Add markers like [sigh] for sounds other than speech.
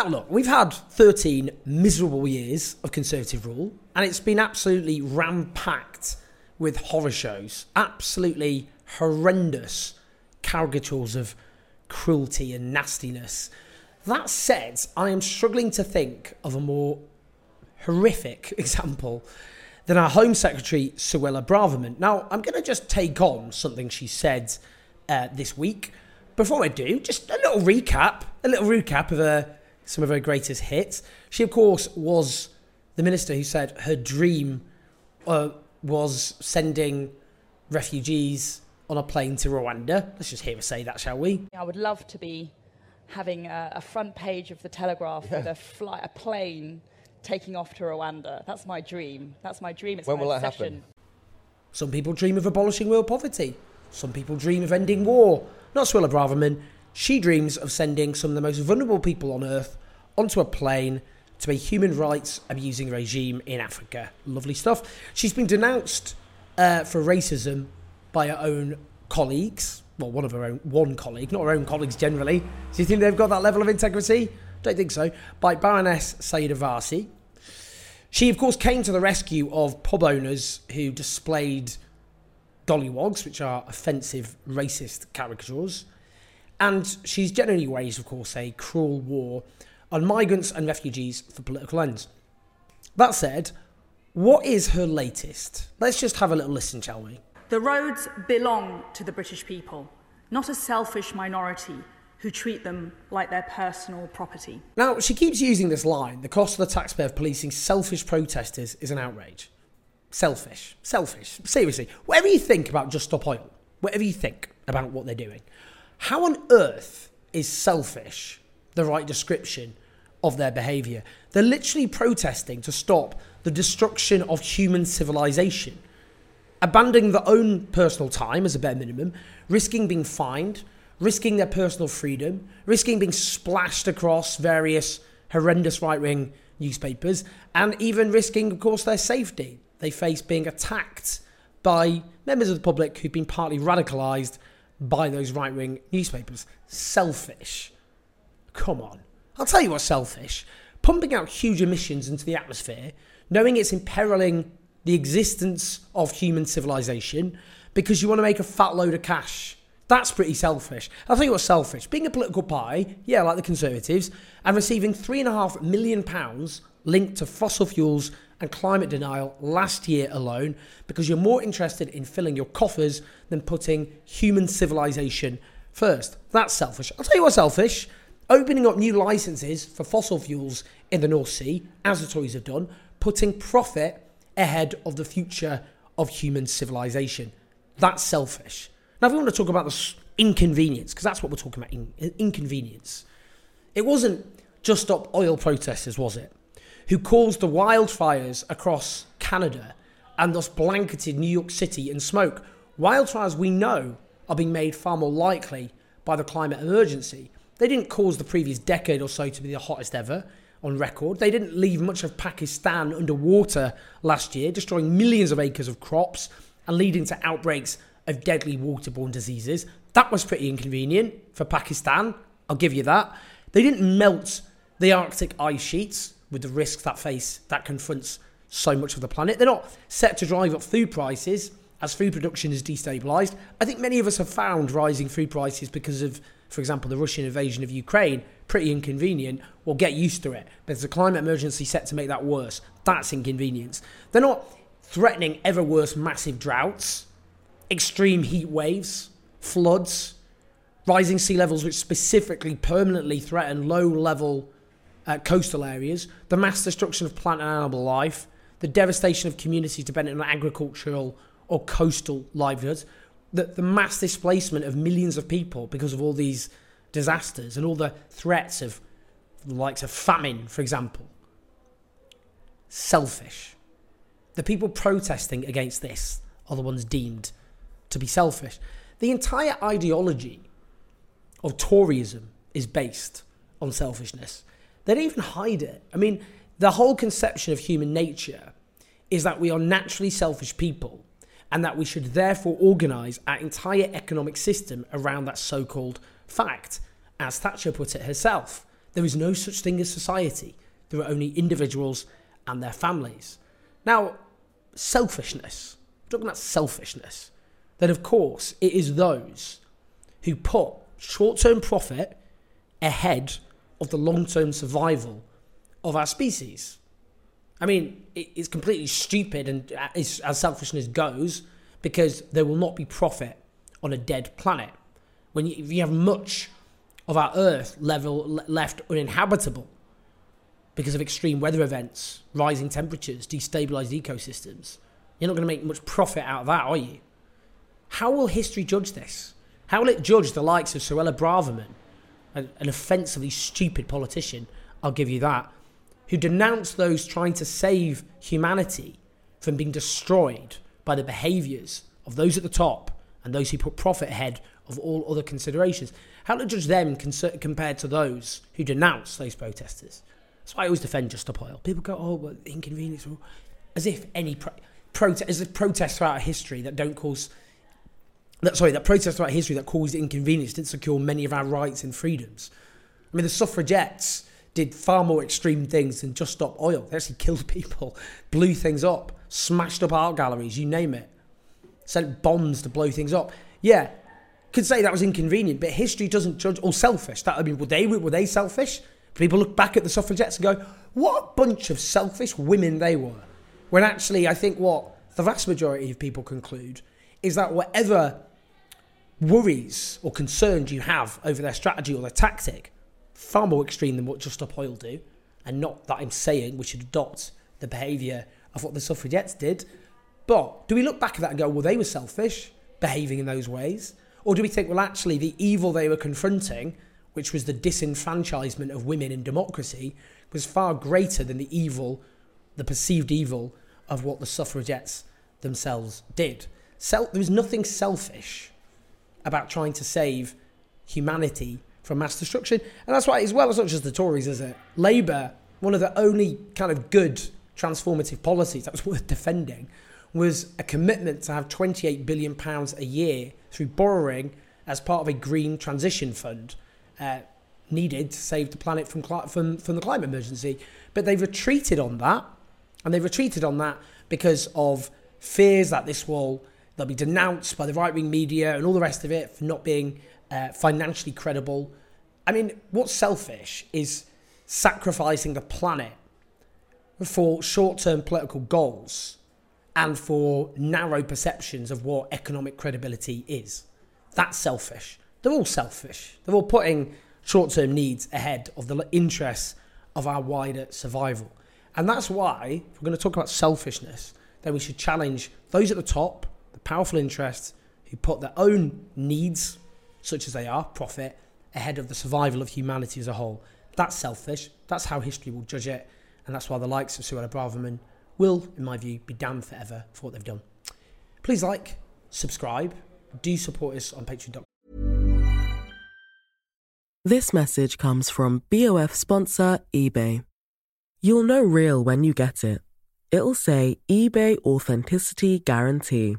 Now, look, we've had 13 miserable years of Conservative rule, and it's been absolutely ram packed with horror shows, absolutely horrendous caricatures of cruelty and nastiness. That said, I am struggling to think of a more horrific [laughs] example than our Home Secretary, Suella Braverman. Now, I'm going to just take on something she said uh, this week. Before I do, just a little recap, a little recap of her, some of her greatest hits. She, of course, was the minister who said her dream uh, was sending refugees on a plane to Rwanda. Let's just hear her say that, shall we? I would love to be having a, a front page of the Telegraph yeah. with a flight, a plane taking off to Rwanda. That's my dream. That's my dream. It's when my will obsession. that happen? Some people dream of abolishing world poverty. Some people dream of ending war. Not Suella Braverman. She dreams of sending some of the most vulnerable people on earth onto a plane to a human rights abusing regime in Africa. Lovely stuff. She's been denounced uh, for racism by her own colleagues. Well, one of her own, one colleague, not her own colleagues generally. Do you think they've got that level of integrity? Don't think so. By Baroness Sayeeda Warsi. She, of course, came to the rescue of pub owners who displayed golliwogs, which are offensive, racist caricatures. And she's generally waged, of course, a cruel war on migrants and refugees for political ends. That said, what is her latest? Let's just have a little listen, shall we? The roads belong to the British people, not a selfish minority who treat them like their personal property. Now, she keeps using this line the cost of the taxpayer of policing selfish protesters is an outrage. Selfish. Selfish. Seriously. Whatever you think about Just Stop Oil, whatever you think about what they're doing, how on earth is selfish the right description of their behaviour? They're literally protesting to stop the destruction of human civilization, abandoning their own personal time as a bare minimum, risking being fined, risking their personal freedom, risking being splashed across various horrendous right wing newspapers, and even risking, of course, their safety. They face being attacked by members of the public who've been partly radicalised by those right wing newspapers. Selfish. Come on. I'll tell you what's selfish. Pumping out huge emissions into the atmosphere, knowing it's imperiling the existence of human civilization because you want to make a fat load of cash that's pretty selfish. I'll tell you what's selfish. Being a political pie, yeah, like the Conservatives, and receiving £3.5 million linked to fossil fuels and climate denial last year alone because you're more interested in filling your coffers than putting human civilization first. That's selfish. I'll tell you what's selfish. Opening up new licenses for fossil fuels in the North Sea, as the Tories have done, putting profit ahead of the future of human civilization. That's selfish. Now, if we want to talk about the inconvenience, because that's what we're talking about in, inconvenience, it wasn't just stop oil protesters, was it? Who caused the wildfires across Canada and thus blanketed New York City in smoke. Wildfires we know are being made far more likely by the climate emergency. They didn't cause the previous decade or so to be the hottest ever on record. They didn't leave much of Pakistan underwater last year, destroying millions of acres of crops and leading to outbreaks of deadly waterborne diseases. That was pretty inconvenient for Pakistan, I'll give you that. They didn't melt the Arctic ice sheets with the risks that face that confronts so much of the planet. They're not set to drive up food prices as food production is destabilised. I think many of us have found rising food prices because of, for example, the Russian invasion of Ukraine pretty inconvenient. We'll get used to it. But there's a climate emergency set to make that worse. That's inconvenience. They're not threatening ever worse massive droughts extreme heat waves, floods, rising sea levels, which specifically permanently threaten low level uh, coastal areas, the mass destruction of plant and animal life, the devastation of communities dependent on agricultural or coastal livelihoods, the, the mass displacement of millions of people because of all these disasters and all the threats of the likes of famine, for example. Selfish. The people protesting against this are the ones deemed to be selfish. The entire ideology of Toryism is based on selfishness. They don't even hide it. I mean, the whole conception of human nature is that we are naturally selfish people and that we should therefore organise our entire economic system around that so called fact. As Thatcher put it herself, there is no such thing as society, there are only individuals and their families. Now, selfishness, talking about selfishness, then of course it is those who put short term profit ahead of the long term survival of our species. I mean, it's completely stupid and as selfishness goes because there will not be profit on a dead planet. When you, you have much of our Earth level left uninhabitable because of extreme weather events, rising temperatures, destabilized ecosystems, you're not going to make much profit out of that, are you? How will history judge this? How will it judge the likes of Suella Braverman, an, offensively stupid politician? I'll give you that who denounce those trying to save humanity from being destroyed by the behaviours of those at the top and those who put profit ahead of all other considerations. How to judge them compared to those who denounce those protesters? That's why I always defend Just Stop Oil. People go, oh, well, inconvenience, as if any pro- protest, as if protests throughout history that don't cause that sorry, that protests throughout history that caused inconvenience didn't secure many of our rights and freedoms. I mean, the suffragettes did far more extreme things than just stop oil. They actually [laughs] killed people, blew things up, smashed up art galleries, you name it. Sent bombs to blow things up. Yeah, could say that was inconvenient, but history doesn't judge or selfish. That I mean, were they were they selfish? People look back at the suffragettes and go, "What a bunch of selfish women they were." When actually, I think what the vast majority of people conclude is that whatever worries or concerns you have over their strategy or their tactic far more extreme than what Just Stop Oil do. And not that I'm saying we should adopt the behaviour of what the suffragettes did. But do we look back at that and go, well, they were selfish, behaving in those ways? Or do we think, well, actually, the evil they were confronting, which was the disenfranchisement of women in democracy, was far greater than the evil, the perceived evil of what the suffragettes themselves did? Sel- there was nothing selfish about trying to save humanity from mass destruction. And that's why, as well, it's not just the Tories, is it? Labour, one of the only kind of good transformative policies that was worth defending was a commitment to have £28 billion a year through borrowing as part of a green transition fund uh, needed to save the planet from, from, from the climate emergency. But they've retreated on that. And they've retreated on that because of fears that this will they'll be denounced by the right wing media and all the rest of it for not being uh, financially credible. I mean, what's selfish is sacrificing the planet for short term political goals and for narrow perceptions of what economic credibility is. That's selfish. They're all selfish. They're all putting short term needs ahead of the interests of our wider survival. And that's why, if we're going to talk about selfishness, then we should challenge those at the top, the powerful interests, who put their own needs such as they are, profit, ahead of the survival of humanity as a whole. That's selfish. That's how history will judge it. And that's why the likes of Suella Braverman will, in my view, be damned forever for what they've done. Please like, subscribe, do support us on Patreon.com. This message comes from BOF sponsor eBay. You'll know real when you get it. It'll say eBay Authenticity Guarantee.